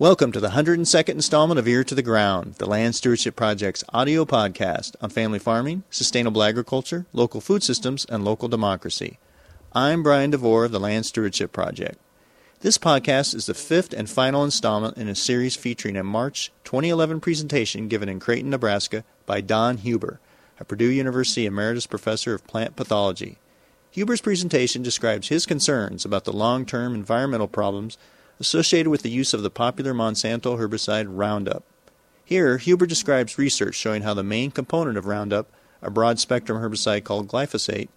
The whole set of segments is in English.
Welcome to the 102nd installment of Ear to the Ground, the Land Stewardship Project's audio podcast on family farming, sustainable agriculture, local food systems, and local democracy. I'm Brian DeVore of the Land Stewardship Project. This podcast is the fifth and final installment in a series featuring a March 2011 presentation given in Creighton, Nebraska by Don Huber, a Purdue University Emeritus Professor of Plant Pathology. Huber's presentation describes his concerns about the long term environmental problems associated with the use of the popular Monsanto herbicide Roundup. Here, Huber describes research showing how the main component of Roundup, a broad spectrum herbicide called glyphosate,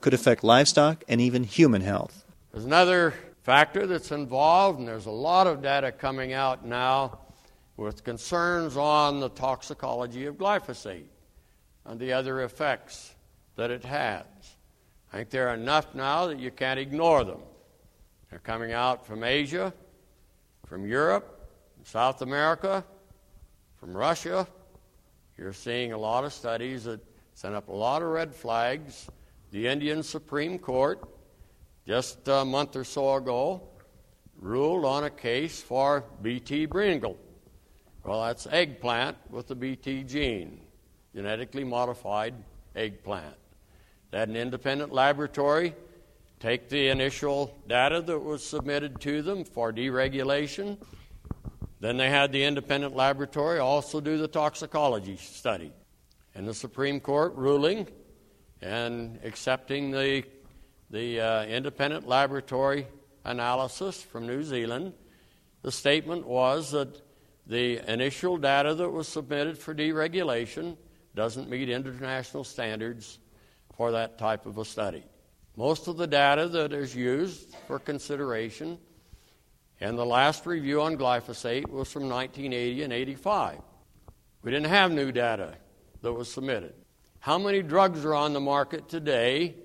could affect livestock and even human health. There's another factor that's involved, and there's a lot of data coming out now with concerns on the toxicology of glyphosate and the other effects that it has. I think there are enough now that you can't ignore them. They're coming out from Asia, from Europe, South America, from Russia. You're seeing a lot of studies that send up a lot of red flags. The Indian Supreme Court, just a month or so ago, ruled on a case for Bt Brinjal. Well, that's eggplant with the Bt gene, genetically modified eggplant. Had an independent laboratory take the initial data that was submitted to them for deregulation. Then they had the independent laboratory also do the toxicology study. And the Supreme Court ruling and accepting the, the uh, independent laboratory analysis from New Zealand, the statement was that the initial data that was submitted for deregulation doesn't meet international standards for that type of a study. Most of the data that is used for consideration and the last review on glyphosate was from 1980 and 85. We didn't have new data that was submitted. How many drugs are on the market today,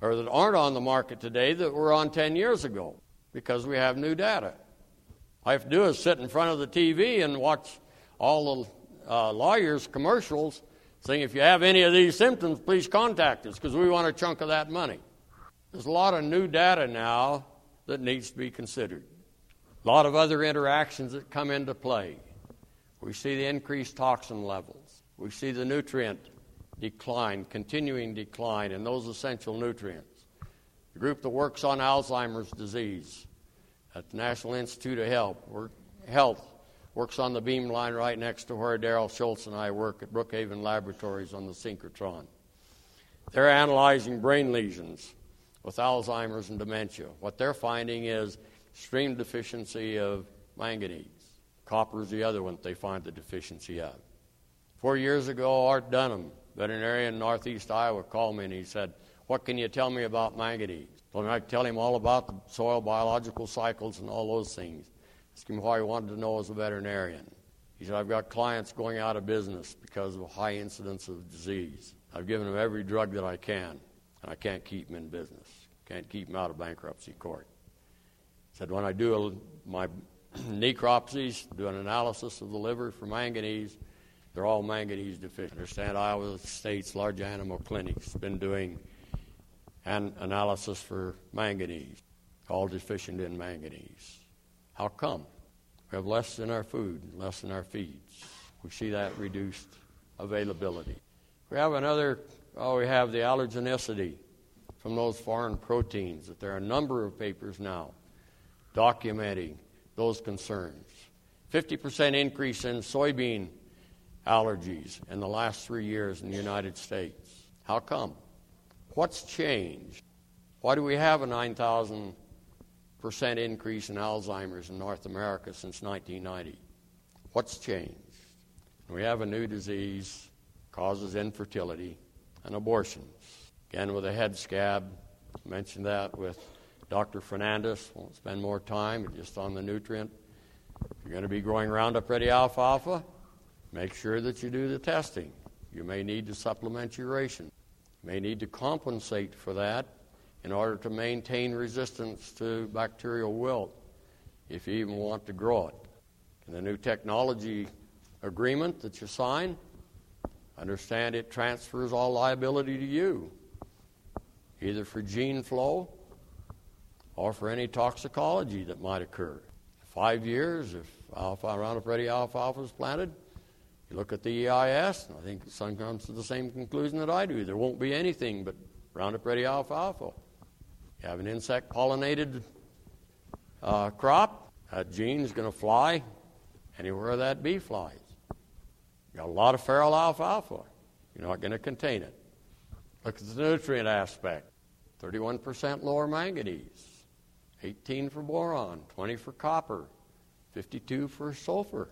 or that aren't on the market today, that were on 10 years ago? Because we have new data. All I have to do is sit in front of the TV and watch all the uh, lawyers' commercials saying, if you have any of these symptoms, please contact us because we want a chunk of that money. There's a lot of new data now that needs to be considered. A lot of other interactions that come into play. We see the increased toxin levels. We see the nutrient decline, continuing decline in those essential nutrients. The group that works on Alzheimer's disease at the National Institute of Health, Health works on the beam line right next to where Darrell Schulze and I work at Brookhaven Laboratories on the synchrotron. They're analyzing brain lesions with Alzheimer's and dementia. What they're finding is extreme deficiency of manganese. Copper is the other one they find the deficiency of. Four years ago, Art Dunham, veterinarian in northeast Iowa, called me and he said, What can you tell me about manganese? Me I could tell him all about the soil biological cycles and all those things. Asked him why he wanted to know as a veterinarian. He said, I've got clients going out of business because of high incidence of disease. I've given them every drug that I can and I can't keep them in business. Can't keep them out of bankruptcy court. Said when I do a, my necropsies, do an analysis of the liver for manganese, they're all manganese deficient. I understand Iowa State's large animal clinics been doing an analysis for manganese, all deficient in manganese. How come? We have less in our food, less in our feeds. We see that reduced availability. We have another Oh, we have the allergenicity from those foreign proteins, that there are a number of papers now documenting those concerns. 50% increase in soybean allergies in the last three years in the United States. How come? What's changed? Why do we have a 9,000% increase in Alzheimer's in North America since 1990? What's changed? We have a new disease, causes infertility and abortions. Again, with a head scab, mentioned that with Dr. Fernandez. Won't spend more time just on the nutrient. If you're going to be growing Roundup Ready alfalfa, make sure that you do the testing. You may need to supplement your ration. You may need to compensate for that in order to maintain resistance to bacterial wilt if you even want to grow it. In the new technology agreement that you sign, Understand it transfers all liability to you, either for gene flow or for any toxicology that might occur. Five years, if alfalfa, Roundup Ready alfalfa is planted, you look at the EIS, and I think some comes to the same conclusion that I do. There won't be anything but Roundup Ready alfalfa. You have an insect pollinated uh, crop, that gene is going to fly anywhere that bee flies. Got a lot of feral alfalfa, you're not going to contain it. Look at the nutrient aspect 31% lower manganese, 18 for boron, 20 for copper, 52 for sulfur.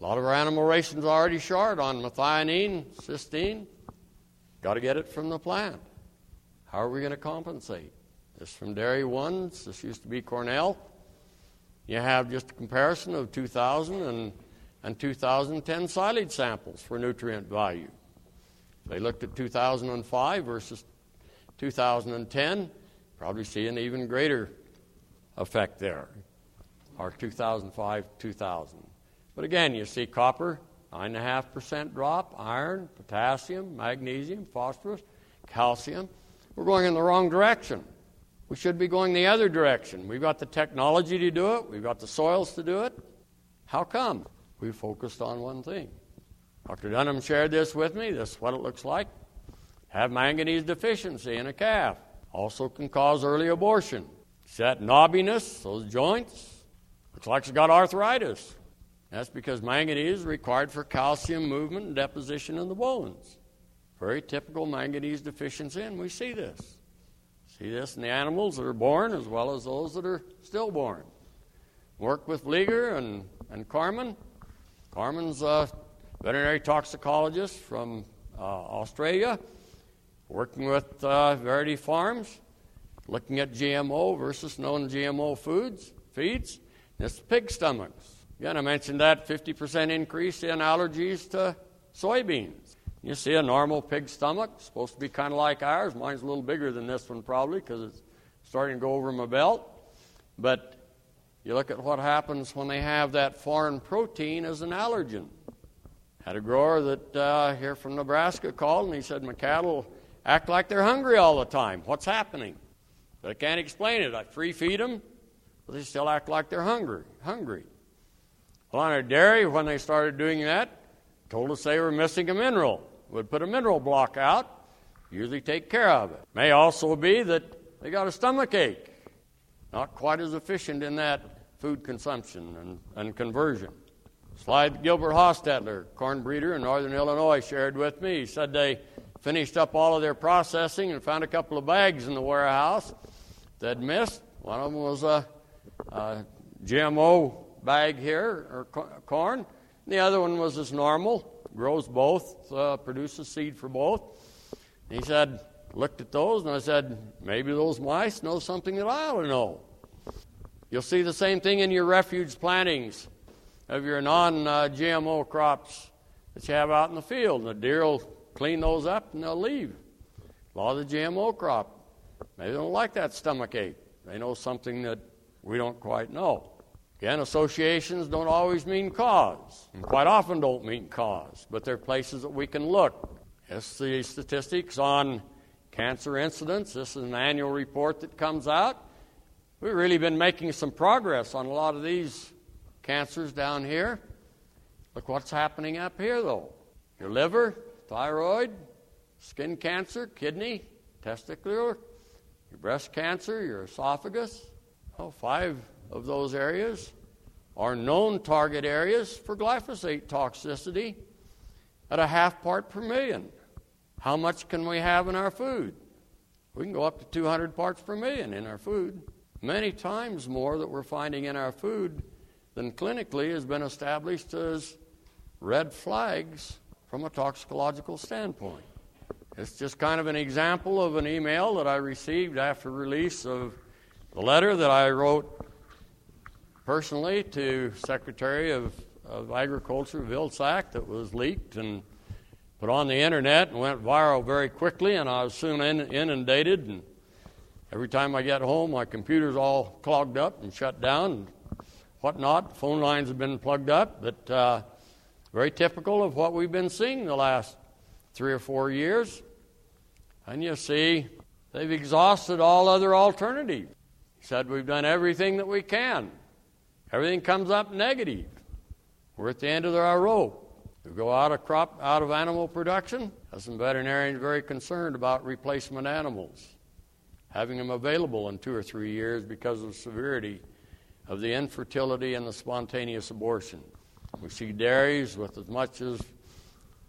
A lot of our animal rations are already short on methionine, cysteine. Got to get it from the plant. How are we going to compensate? This from Dairy Ones. This used to be Cornell. You have just a comparison of 2000 and, and 2010 silage samples for nutrient value. They looked at 2005 versus 2010, probably see an even greater effect there, or 2005 2000. But again, you see copper, 9.5% drop, iron, potassium, magnesium, phosphorus, calcium. We're going in the wrong direction. We should be going the other direction. We've got the technology to do it, we've got the soils to do it. How come? We focused on one thing. Dr. Dunham shared this with me. This is what it looks like. Have manganese deficiency in a calf. Also can cause early abortion. Set knobbiness, those joints. Looks like she's got arthritis. That's because manganese is required for calcium movement and deposition in the bones. Very typical manganese deficiency, and we see this. See this in the animals that are born as well as those that are stillborn. Work with Vlieger and, and Carman. Carman's a veterinary toxicologist from uh, Australia, working with uh, Verity Farms, looking at GMO versus non GMO foods, feeds. This pig stomachs. Again, I mentioned that 50% increase in allergies to soybeans. You see a normal pig stomach, supposed to be kind of like ours. Mine's a little bigger than this one probably because it's starting to go over my belt. But you look at what happens when they have that foreign protein as an allergen. Had a grower that uh, here from Nebraska called and he said, My cattle act like they're hungry all the time. What's happening? I can't explain it. I free feed them, but they still act like they're hungry. Hungry. Well, on our dairy, when they started doing that, told us they were missing a mineral. Would put a mineral block out, usually take care of it. May also be that they got a stomach ache. Not quite as efficient in that food consumption and, and conversion. Slide Gilbert Hostetler, corn breeder in northern Illinois, shared with me. He said they finished up all of their processing and found a couple of bags in the warehouse that missed. One of them was a, a GMO bag here, or corn. And The other one was as normal, grows both, uh, produces seed for both. He said, looked at those, and I said, maybe those mice know something that I ought to know. You'll see the same thing in your refuge plantings of your non GMO crops that you have out in the field. And the deer will clean those up and they'll leave. A lot of the GMO crop, maybe they don't like that stomach ache. They know something that we don't quite know. Again, associations don't always mean cause, and quite often don't mean cause, but they're places that we can look. It's the statistics on cancer incidence. This is an annual report that comes out. We've really been making some progress on a lot of these cancers down here. Look what's happening up here, though. Your liver, thyroid, skin cancer, kidney, testicular, your breast cancer, your esophagus. Oh, five of those areas are known target areas for glyphosate toxicity at a half part per million. How much can we have in our food? We can go up to 200 parts per million in our food. Many times more that we're finding in our food than clinically has been established as red flags from a toxicological standpoint. It's just kind of an example of an email that I received after release of the letter that I wrote personally to Secretary of, of Agriculture Vilsack that was leaked and put on the internet and went viral very quickly, and I was soon in, inundated. And every time I get home, my computer's all clogged up and shut down and whatnot. Phone lines have been plugged up, but uh, very typical of what we've been seeing the last three or four years. And you see, they've exhausted all other alternatives. He said, We've done everything that we can. Everything comes up negative. We're at the end of our rope. We go out of crop, out of animal production. Some veterinarians very concerned about replacement animals, having them available in two or three years because of the severity of the infertility and the spontaneous abortion. We see dairies with as much as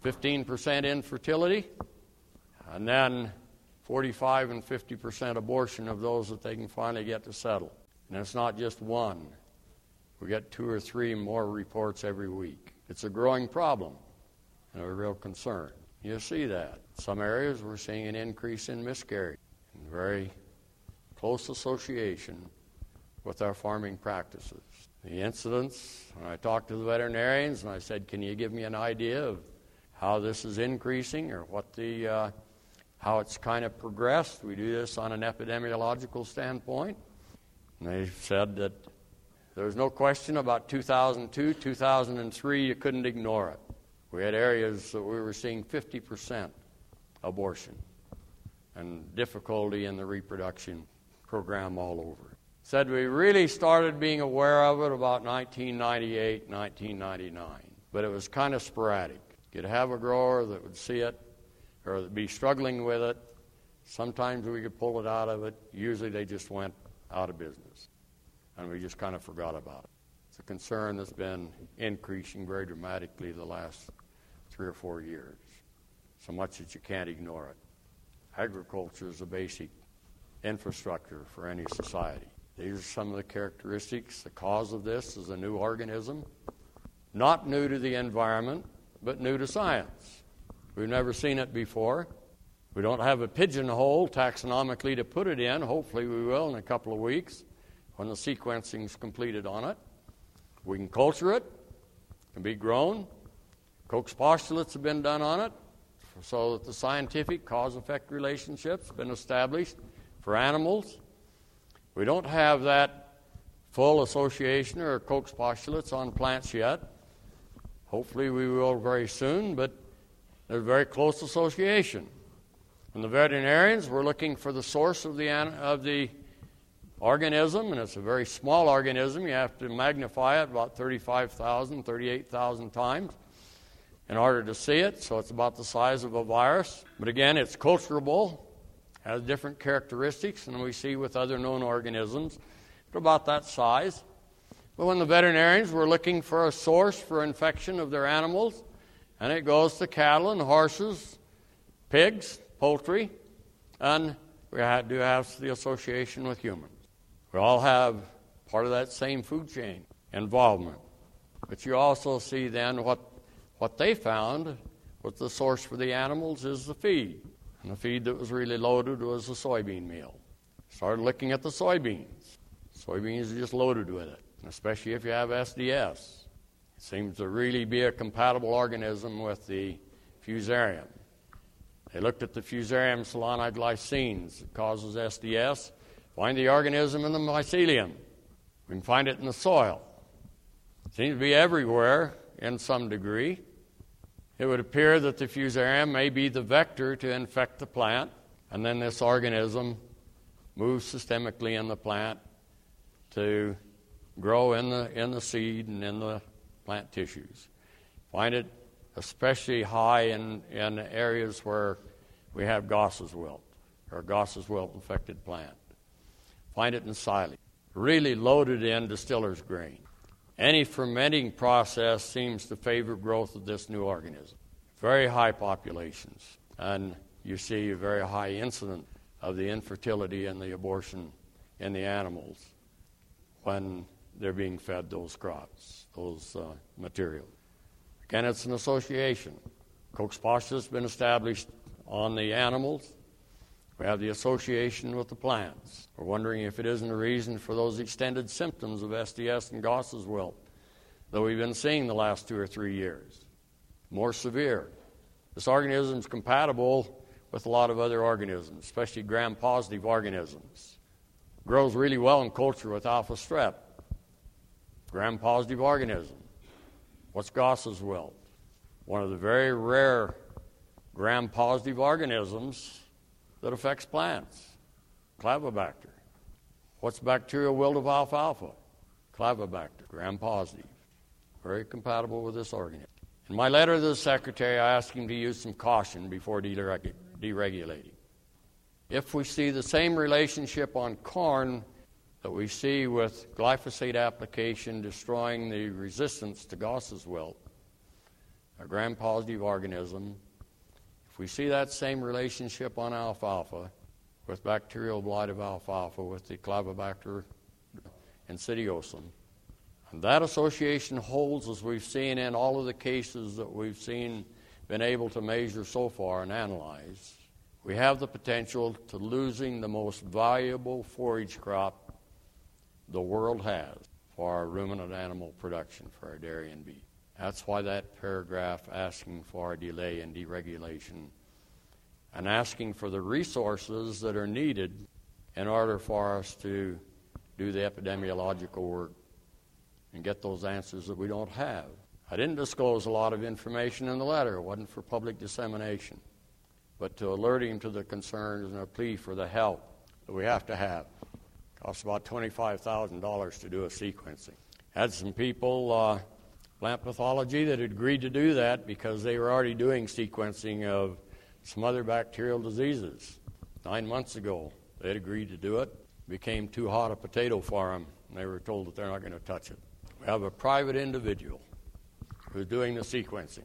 15% infertility, and then 45 and 50% abortion of those that they can finally get to settle. And it's not just one. We get two or three more reports every week. It's a growing problem and a real concern. You see that. Some areas we're seeing an increase in miscarriage, in very close association with our farming practices. The incidents, when I talked to the veterinarians and I said, Can you give me an idea of how this is increasing or what the, uh, how it's kind of progressed? We do this on an epidemiological standpoint. And they said that there's no question about 2002, 2003, you couldn't ignore it. We had areas that we were seeing 50% abortion and difficulty in the reproduction program all over. Said we really started being aware of it about 1998, 1999, but it was kind of sporadic. You'd have a grower that would see it or be struggling with it. Sometimes we could pull it out of it. Usually they just went out of business, and we just kind of forgot about it. It's a concern that's been increasing very dramatically the last three or four years, so much that you can't ignore it. Agriculture is a basic infrastructure for any society. These are some of the characteristics. The cause of this is a new organism, not new to the environment, but new to science. We've never seen it before. We don't have a pigeonhole taxonomically to put it in. Hopefully, we will in a couple of weeks when the sequencing is completed on it. We can culture it, it can be grown. Koch's postulates have been done on it so that the scientific cause effect relationship's been established for animals. We don't have that full association or Koch's postulates on plants yet. Hopefully, we will very soon, but there's a very close association. And the veterinarians were looking for the source of the, of the organism, and it's a very small organism. You have to magnify it about 35,000, 38,000 times in order to see it, so it's about the size of a virus. But again, it's culturable, has different characteristics than we see with other known organisms. They're about that size. But when the veterinarians were looking for a source for infection of their animals, and it goes to cattle and horses, pigs, poultry, and we do have the association with humans. We all have part of that same food chain involvement. But you also see then what, what they found was the source for the animals is the feed. And the feed that was really loaded was the soybean meal. Started looking at the soybeans. Soybeans are just loaded with it, especially if you have SDS. It seems to really be a compatible organism with the fusarium. They looked at the fusarium solani glycines that causes SDS, find the organism in the mycelium. We can find it in the soil. It seems to be everywhere in some degree. It would appear that the fusarium may be the vector to infect the plant, and then this organism moves systemically in the plant to grow in the, in the seed and in the plant tissues. Find it especially high in, in areas where we have Goss's wilt or Goss's wilt infected plant. Find it in silage, really loaded in distiller's grain. Any fermenting process seems to favor growth of this new organism. Very high populations, and you see a very high incidence of the infertility and the abortion in the animals when they're being fed those crops, those uh, materials. Again, it's an association. Postulate has been established on the animals. We have the association with the plants. We're wondering if it isn't a reason for those extended symptoms of SDS and Goss's wilt that we've been seeing the last two or three years. More severe. This organism is compatible with a lot of other organisms, especially gram positive organisms. Grows really well in culture with alpha strep. Gram positive organism. What's Goss's wilt? One of the very rare gram positive organisms that affects plants. Clavibacter. What's bacterial wilt of alfalfa? Clavibacter, gram positive, very compatible with this organism. In my letter to the Secretary, I asked him to use some caution before deregulating. If we see the same relationship on corn that we see with glyphosate application destroying the resistance to Goss's wilt, a gram positive organism, if we see that same relationship on alfalfa with bacterial blight of alfalfa with the Clavibacter insidiosum, and that association holds as we've seen in all of the cases that we've seen been able to measure so far and analyze, we have the potential to losing the most valuable forage crop the world has for our ruminant animal production, for our dairy and beef. That's why that paragraph asking for a delay in deregulation and asking for the resources that are needed in order for us to do the epidemiological work and get those answers that we don't have. I didn't disclose a lot of information in the letter. It wasn't for public dissemination, but to alert him to the concerns and a plea for the help that we have to have. It costs about $25,000 to do a sequencing. Had some people, uh, plant pathology, that had agreed to do that because they were already doing sequencing of some other bacterial diseases. Nine months ago, they had agreed to do it. became too hot a potato for them, and they were told that they're not going to touch it. We have a private individual who's doing the sequencing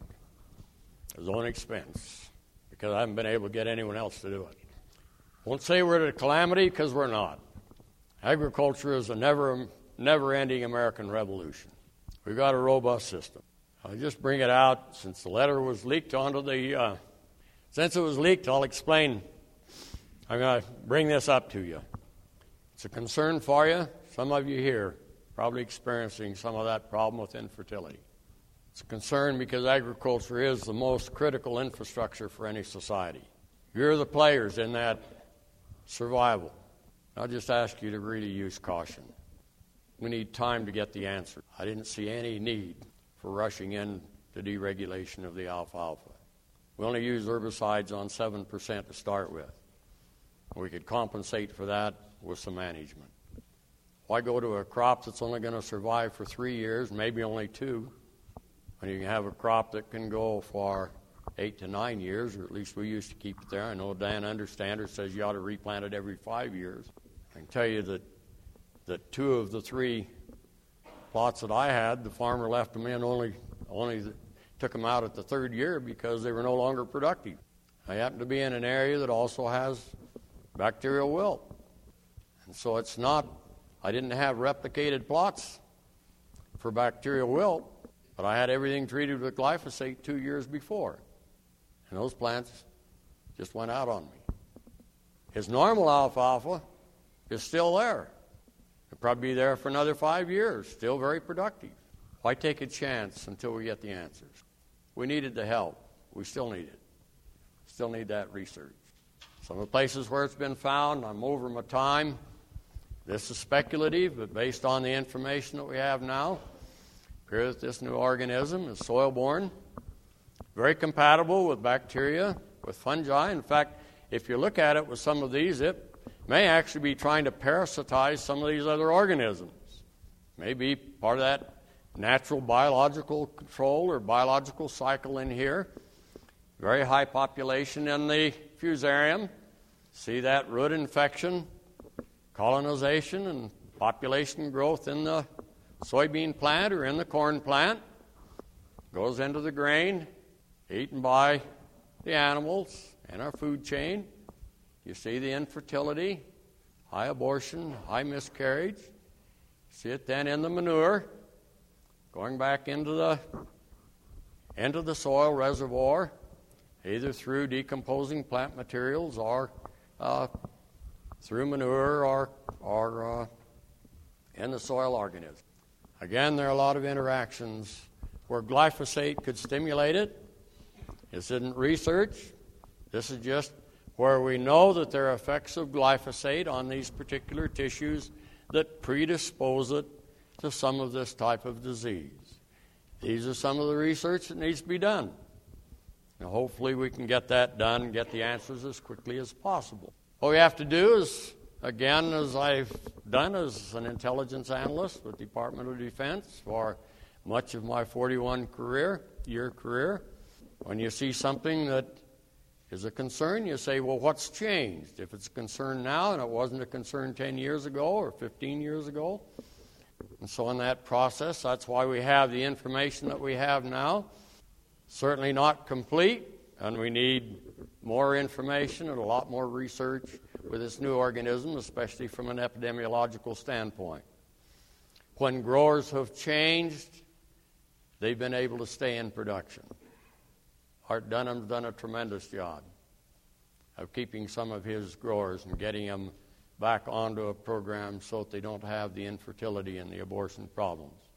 at his own expense because I haven't been able to get anyone else to do it. Won't say we're at a calamity because we're not. Agriculture is a never, never ending American revolution. We've got a robust system. I'll just bring it out since the letter was leaked onto the uh, since it was leaked, I'll explain. I'm going to bring this up to you. It's a concern for you. Some of you here probably experiencing some of that problem with infertility. It's a concern because agriculture is the most critical infrastructure for any society. You're the players in that survival. I'll just ask you to really use caution. We need time to get the answer. I didn't see any need for rushing in to deregulation of the alfalfa. We only use herbicides on 7% to start with. We could compensate for that with some management. Why go to a crop that's only going to survive for three years, maybe only two, when you can have a crop that can go for eight to nine years, or at least we used to keep it there. I know Dan Undersander says you ought to replant it every five years. I can tell you that, that two of the three plots that I had, the farmer left them in only, only took them out at the third year because they were no longer productive. I happen to be in an area that also has bacterial wilt. And so it's not, I didn't have replicated plots for bacterial wilt, but I had everything treated with glyphosate two years before. And those plants just went out on me. His normal alfalfa is still there. It'll probably be there for another five years, still very productive. Why take a chance until we get the answers? We needed the help. We still need it. Still need that research. Some of the places where it's been found, I'm over my time. This is speculative, but based on the information that we have now, appears that this new organism is soil borne, very compatible with bacteria, with fungi. In fact, if you look at it with some of these, it may actually be trying to parasitize some of these other organisms. Maybe part of that natural biological control or biological cycle in here. Very high population in the fusarium. See that root infection, colonization, and population growth in the soybean plant or in the corn plant. Goes into the grain, eaten by the animals in our food chain. You see the infertility, high abortion, high miscarriage. See it then in the manure going back into the into the soil reservoir, either through decomposing plant materials or uh, through manure or or uh, in the soil organism. Again, there are a lot of interactions where glyphosate could stimulate it. This isn't research. This is just where we know that there are effects of glyphosate on these particular tissues that predispose it to some of this type of disease. These are some of the research that needs to be done. And hopefully we can get that done and get the answers as quickly as possible. All we have to do is again, as I've done as an intelligence analyst with Department of Defense for much of my 41 career year career, when you see something that is a concern, you say, well, what's changed? If it's a concern now and it wasn't a concern 10 years ago or 15 years ago. And so, in that process, that's why we have the information that we have now. Certainly not complete, and we need more information and a lot more research with this new organism, especially from an epidemiological standpoint. When growers have changed, they've been able to stay in production. Art Dunham's done a tremendous job of keeping some of his growers and getting them back onto a program so that they don't have the infertility and the abortion problems.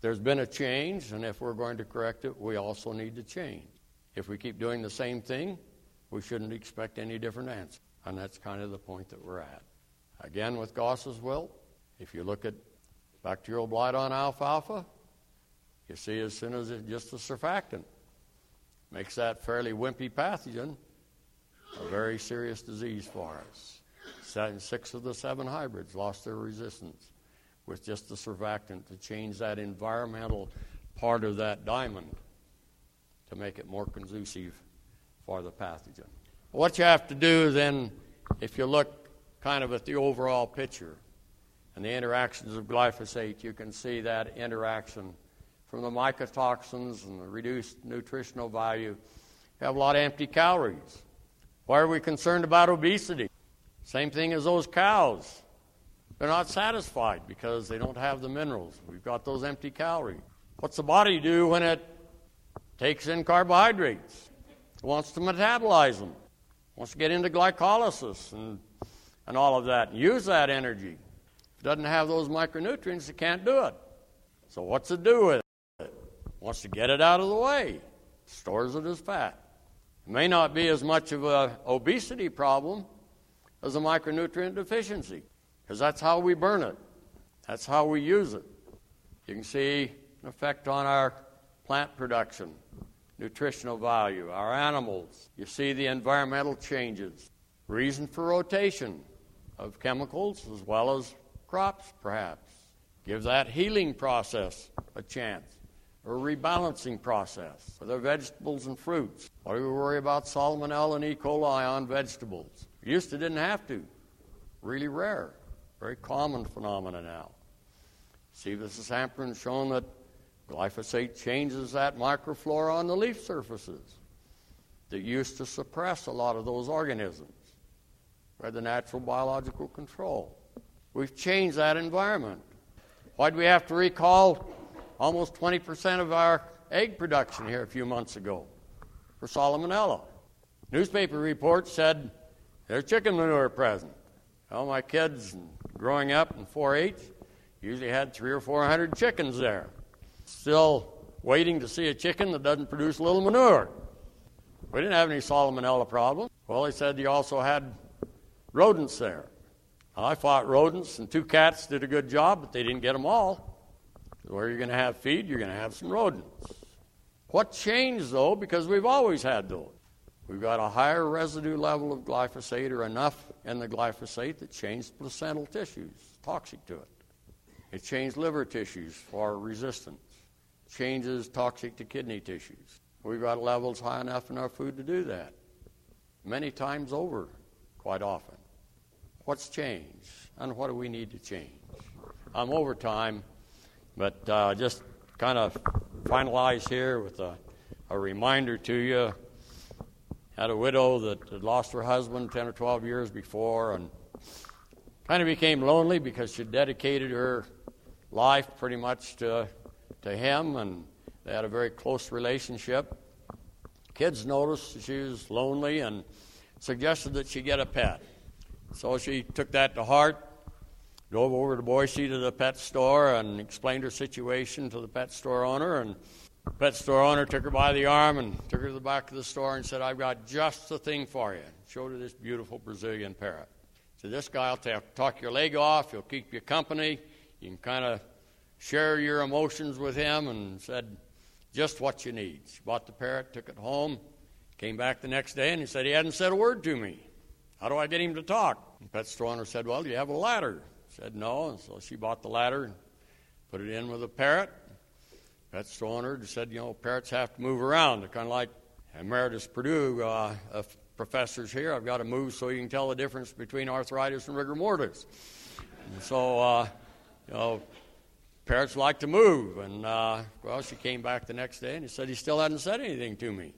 There's been a change, and if we're going to correct it, we also need to change. If we keep doing the same thing, we shouldn't expect any different answer. And that's kind of the point that we're at. Again, with Goss's wilt, if you look at bacterial blight on alfalfa, you see as soon as it's just a surfactant makes that fairly wimpy pathogen a very serious disease for us. Six of the seven hybrids lost their resistance with just the surfactant to change that environmental part of that diamond to make it more conducive for the pathogen. What you have to do then, if you look kind of at the overall picture and the interactions of glyphosate, you can see that interaction from the mycotoxins and the reduced nutritional value. You have a lot of empty calories. Why are we concerned about obesity? Same thing as those cows. They're not satisfied because they don't have the minerals. We've got those empty calories. What's the body do when it takes in carbohydrates? It wants to metabolize them, it wants to get into glycolysis and, and all of that, and use that energy. If it doesn't have those micronutrients, it can't do it. So, what's it do with it? Wants to get it out of the way, stores it as fat. It may not be as much of an obesity problem as a micronutrient deficiency because that's how we burn it, that's how we use it. You can see an effect on our plant production, nutritional value, our animals. You see the environmental changes, reason for rotation of chemicals as well as crops, perhaps. Give that healing process a chance or rebalancing process for their vegetables and fruits. Why do we worry about salmonella and E. coli on vegetables? We used to didn't have to. Really rare. Very common phenomena now. See, this is Hamperin shown that glyphosate changes that microflora on the leaf surfaces that used to suppress a lot of those organisms by the natural biological control. We've changed that environment. Why do we have to recall almost 20% of our egg production here a few months ago for salmonella? Newspaper reports said there's chicken manure present. All my kids growing up in 4 H usually had three or four hundred chickens there. Still waiting to see a chicken that doesn't produce a little manure. We didn't have any salmonella problem. Well, he said you also had rodents there. I fought rodents, and two cats did a good job, but they didn't get them all. Where you're going to have feed, you're going to have some rodents. What changed, though, because we've always had those? We've got a higher residue level of glyphosate or enough in the glyphosate that changed placental tissues, toxic to it. It changed liver tissues for resistance, changes toxic to kidney tissues. We've got levels high enough in our food to do that. Many times over, quite often. What's changed? And what do we need to change? I'm over time, but uh, just kind of finalize here with a, a reminder to you had a widow that had lost her husband 10 or 12 years before and kind of became lonely because she dedicated her life pretty much to, to him and they had a very close relationship. Kids noticed she was lonely and suggested that she get a pet. So she took that to heart, drove over to Boise to the pet store and explained her situation to the pet store owner and the pet store owner took her by the arm and took her to the back of the store and said, I've got just the thing for you. Showed her this beautiful Brazilian parrot. So this guy will talk your leg off, he'll keep you company. You can kind of share your emotions with him and said, just what you need. She bought the parrot, took it home, came back the next day, and he said he hadn't said a word to me. How do I get him to talk? The pet store owner said, Well, you have a ladder? Said, No. And so she bought the ladder and put it in with a parrot. Pet store owner said, You know, parrots have to move around. They're kind of like Emeritus Purdue uh, uh, professors here. I've got to move so you can tell the difference between arthritis and rigor mortis. And so, uh, you know, parrots like to move. And, uh, well, she came back the next day and he said he still hadn't said anything to me.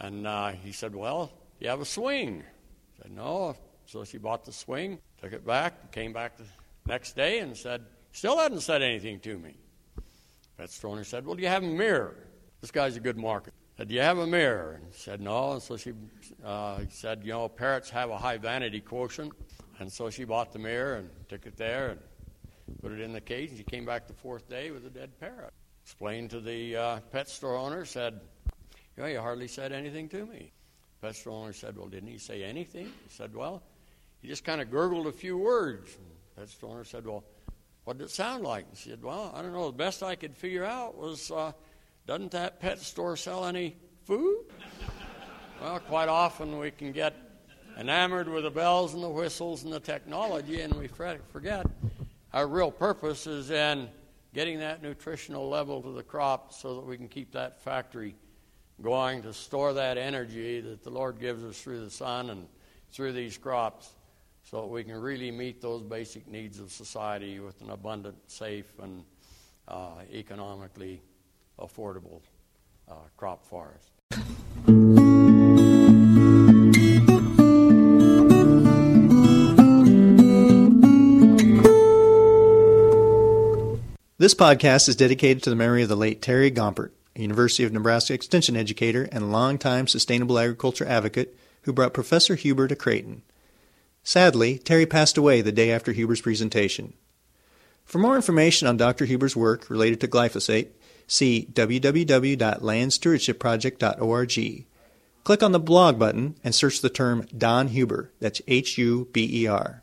And uh, he said, Well, you have a swing? I said, No. So she bought the swing, took it back, came back the next day and said, Still hadn't said anything to me. Pet store owner said, Well, do you have a mirror? This guy's a good market. Said, Do you have a mirror? And said, No. And so she uh, said, You know, parrots have a high vanity quotient. And so she bought the mirror and took it there and put it in the cage. And she came back the fourth day with a dead parrot. Explained to the uh, pet store owner, said, You know, you hardly said anything to me. Pet store owner said, Well, didn't he say anything? He said, Well, he just kind of gurgled a few words. And store owner said, Well, what did it sound like? And she said, Well, I don't know. The best I could figure out was, uh, Doesn't that pet store sell any food? well, quite often we can get enamored with the bells and the whistles and the technology, and we forget our real purpose is in getting that nutritional level to the crop so that we can keep that factory going to store that energy that the Lord gives us through the sun and through these crops so that we can really meet those basic needs of society with an abundant, safe, and uh, economically affordable uh, crop forest. This podcast is dedicated to the memory of the late Terry Gompert, a University of Nebraska Extension educator and longtime sustainable agriculture advocate who brought Professor Huber to Creighton. Sadly, Terry passed away the day after Huber's presentation. For more information on Dr. Huber's work related to glyphosate, see www.landstewardshipproject.org. Click on the blog button and search the term Don Huber. That's H U B E R.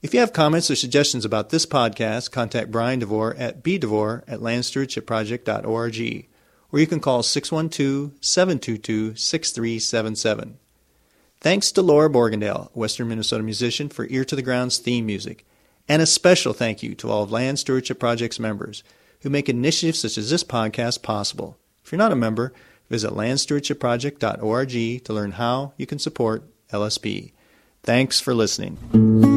If you have comments or suggestions about this podcast, contact Brian DeVore at bdevore at landstewardshipproject.org or you can call 612-722-6377. Thanks to Laura Borgendale, a Western Minnesota musician, for Ear to the Ground's theme music. And a special thank you to all of Land Stewardship Project's members who make initiatives such as this podcast possible. If you're not a member, visit landstewardshipproject.org to learn how you can support LSP. Thanks for listening.